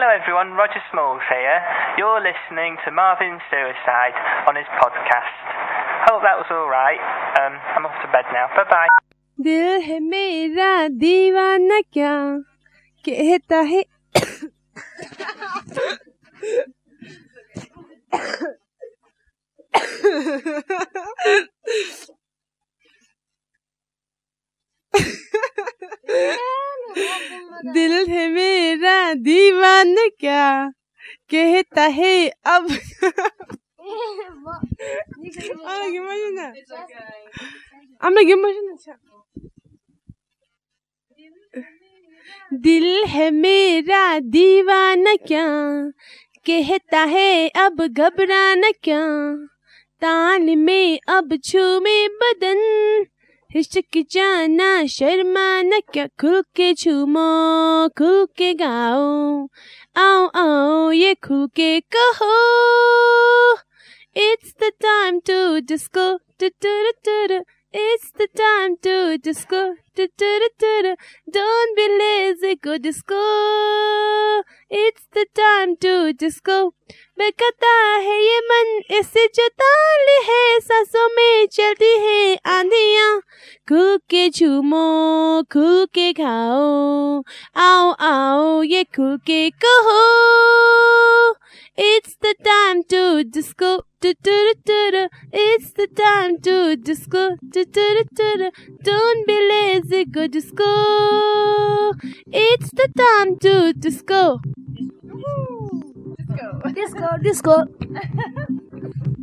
Hello everyone, Roger Smalls here. You're listening to Marvin Suicide on his podcast. Hope that was alright. Um, I'm off to bed now. Bye bye. दिल है मेरा दीवाना क्या कहता है दिल है मेरा दीवान क्या? कहता है अब। that. दिल है मेरा दीवाना क्या? कहता है अब घबराना क्या? तान में अब छूमे बदन। हिचकिचाना शर्माना क्या खुल के झूमो खुल के गाओ आओ आओ ये खुल के कहो It's the time to disco. Du, du, du, du, du. It's the time to disco. Don't be lazy, go disco. It's the time to disco. बेकता है ये मन इसे जताली है सांसों में चलती है आंधियाँ खुल के झूमो खुल के खाओ आओ आओ ये खुल के कहो It's the time to disco. It's the time to disco. Don't be lazy, go disco. It's the time to disco. disco. Disco, disco.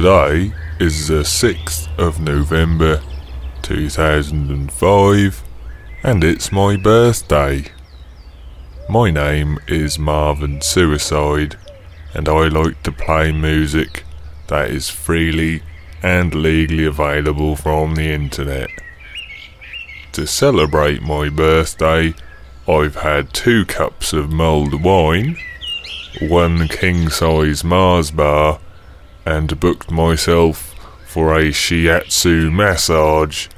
Today is the 6th of November 2005 and it's my birthday. My name is Marvin Suicide and I like to play music that is freely and legally available from the internet. To celebrate my birthday, I've had two cups of mulled wine, one king size Mars bar, and booked myself for a shiatsu massage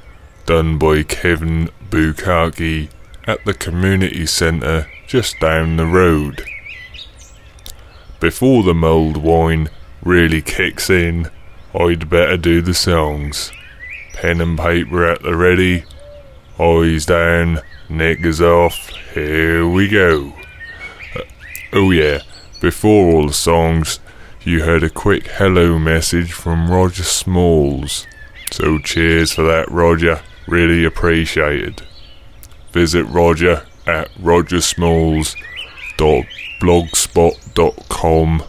done by Kevin Bukaki at the community centre just down the road. Before the mulled wine really kicks in, I'd better do the songs. Pen and paper at the ready, eyes down, knickers off, here we go. Uh, oh yeah, before all the songs, you heard a quick hello message from Roger Smalls. So cheers for that, Roger. Really appreciated. Visit Roger at rogersmalls.blogspot.com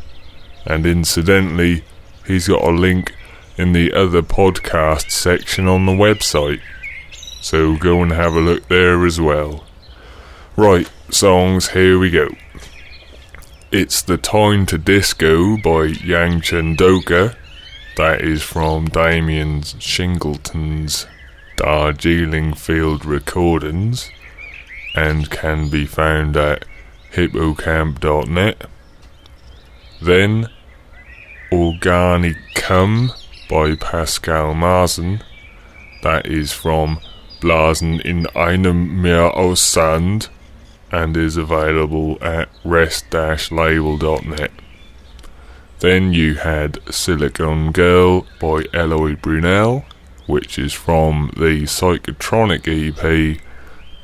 and incidentally, he's got a link in the other podcast section on the website. So go and have a look there as well. Right, songs, here we go. It's the Time to Disco by Yangchen Dolker. That is from Damien Shingleton's Darjeeling Field Recordings and can be found at hippocamp.net. Then Organicum by Pascal Maassen. That is from Blasen in einem Meer aus Sand and is available at rest-label.net. Then you had Silicon Girl by Eloi Brunelle, which is from the Psychotronic EP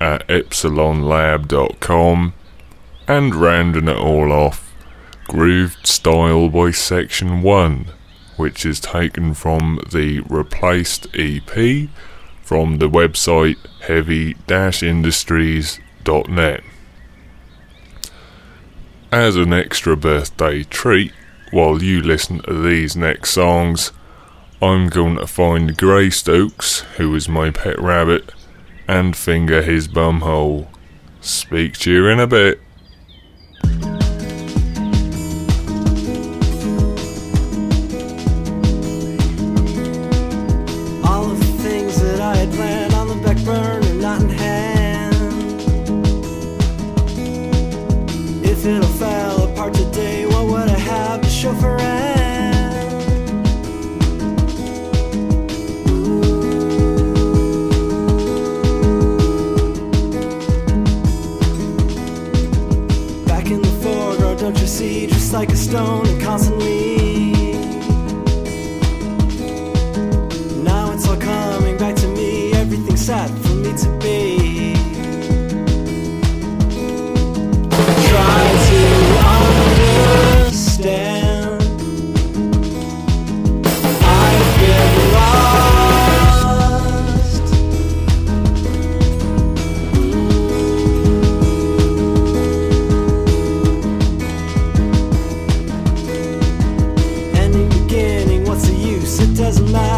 at epsilonlab.com, and rounding it all off, Grooved Style by Section 1, which is taken from the Replaced EP from the website heavy-industries.net. As an extra birthday treat, while you listen to these next songs, I'm going to find Greystokes, who is my pet rabbit, and finger his bumhole. Speak to you in a bit. as mine.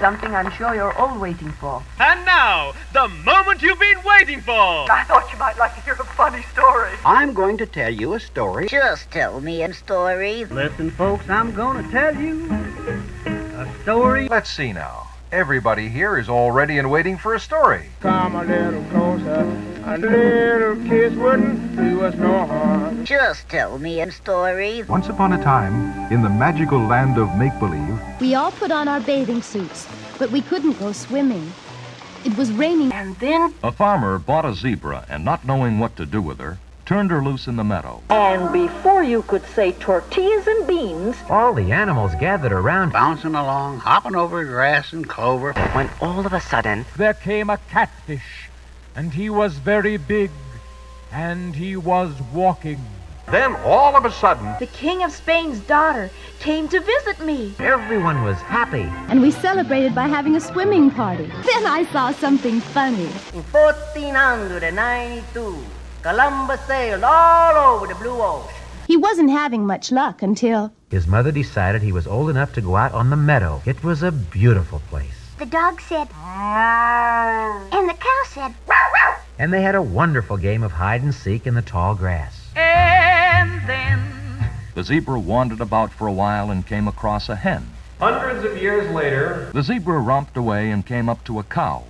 Something I'm sure you're all waiting for. and now, the moment you've been waiting for. I thought you might like to hear a funny story. I'm going to tell you a story. Just tell me a story. Listen, folks, I'm going to tell you a story. Let's see now. Everybody here is all ready and waiting for a story. Come a little closer, a little kiss wouldn't do us no harm. Just tell me a story. Once upon a time, in the magical land of make believe, We all put on our bathing suits, but we couldn't go swimming. It was raining. And then, A farmer bought a zebra and, not knowing what to do with her, turned her loose in the meadow. and before you could say tortillas and beans, All the animals gathered around, bouncing along, hopping over grass and clover. when all of a sudden, There came a catfish, and he was very big, and he was walking. Then, all of a sudden, The King of Spain's daughter came to visit me. Everyone was happy. And we celebrated by having a swimming party. Then I saw something funny. in 1492, Columbus sailed all over the blue ocean. He wasn't having much luck until. His mother decided he was old enough to go out on the meadow. It was a beautiful place. The dog said, and the cow said, And they had a wonderful game of hide and seek in the tall grass. And then, The zebra wandered about for a while and came across a hen. hundreds of years later, The zebra romped away and came up to a cow.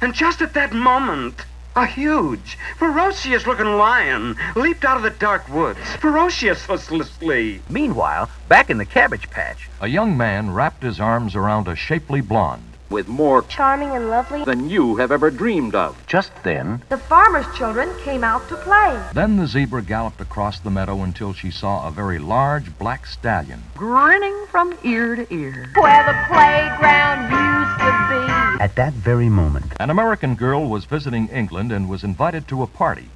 And just at that moment, a huge, ferocious looking lion leaped out of the dark woods, ferociously. Meanwhile, back in the cabbage patch, A young man wrapped his arms around a shapely blonde. With more charming and lovely. than you have ever dreamed of. Just then, The farmer's children came out to play. Then the zebra galloped across the meadow until she saw a very large black stallion. grinning from ear to ear. Where the playground used to be. at that very moment, An American girl was visiting England and was invited to a party.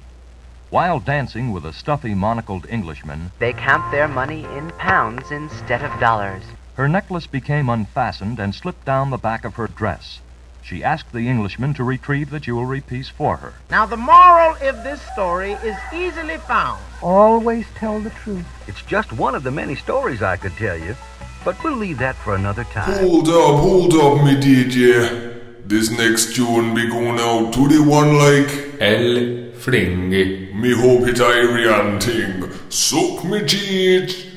While dancing with a stuffy, monocled Englishman, They count their money in pounds instead of dollars. Her necklace became unfastened and slipped down the back of her dress. She asked the Englishman to retrieve the jewelry piece for her. Now, the moral of this story is easily found. always tell the truth. It's just one of the many stories I could tell you, but we'll leave that for another time. Hold up, hold up, me DJ. This next tune be going out to the one like El Fringy. Me hope it Irian thing. Suck me teeth.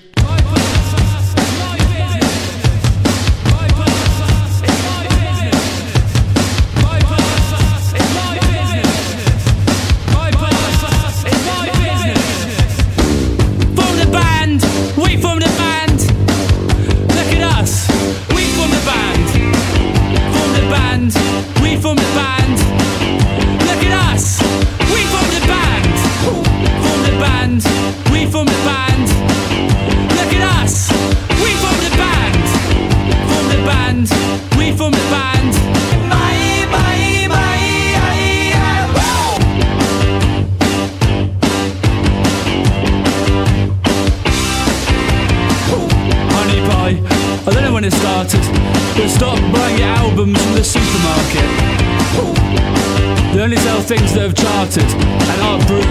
Things that have charted and aren't brute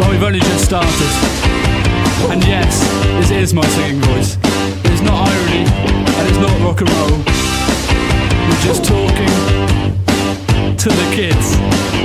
while we've only just started. And yes, this is my singing voice. It's not irony and it's not rock and roll. We're just talking to the kids.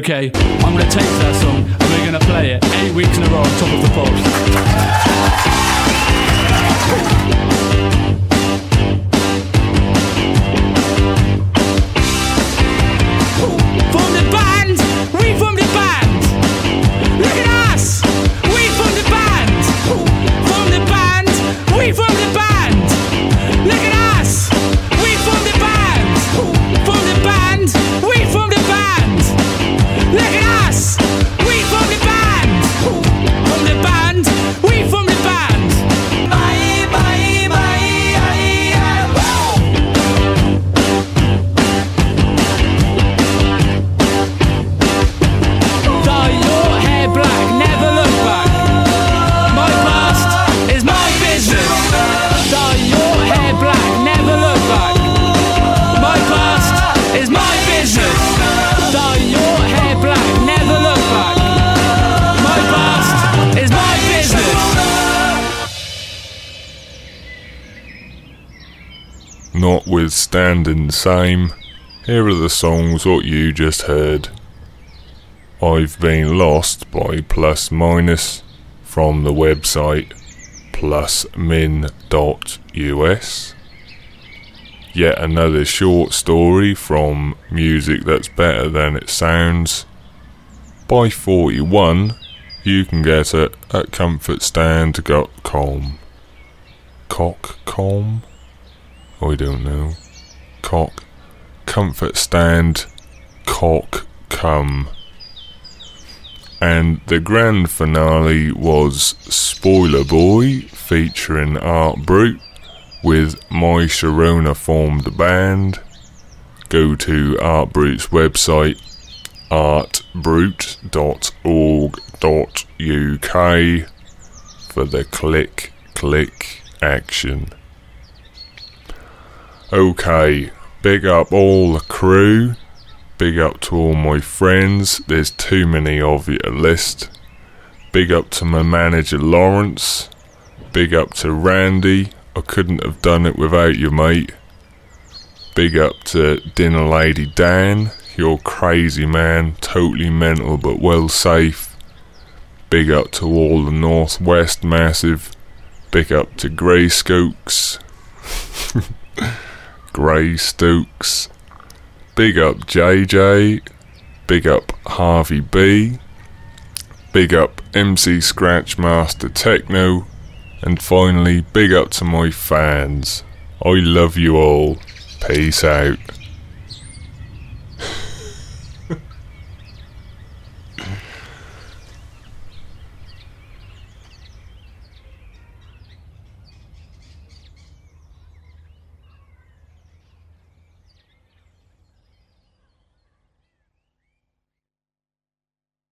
Okay. I'm going to take Notwithstanding same, here are the songs what you just heard. I've Been Lost by Plus Minus from the website plusmin.us. Yet another short story from Music That's Better Than It Sounds by 41 you can get it at comfortstand.com. Cockcom? I don't know. Cock. Comfort stand. Cock come. And the grand finale was Spoiler Boy featuring Art Brut with My Sharona formed band. Go to Art Brut's website artbrut.org.uk for the click click action. Okay, big up all the crew. Big up to all my friends. There's too many of you to list. Big up to my manager Lawrence. Big up to Randy. I couldn't have done it without you, mate. Big up to Dinner Lady Dan. You're crazy, man. Totally mental, but well safe. Big up to all the Northwest Massive. Big up to Grey. Grey Stokes. Big up JJ. Big up Harvey B. Big up MC Scratch Master Techno. And finally, big up to my fans. I love you all. Peace out.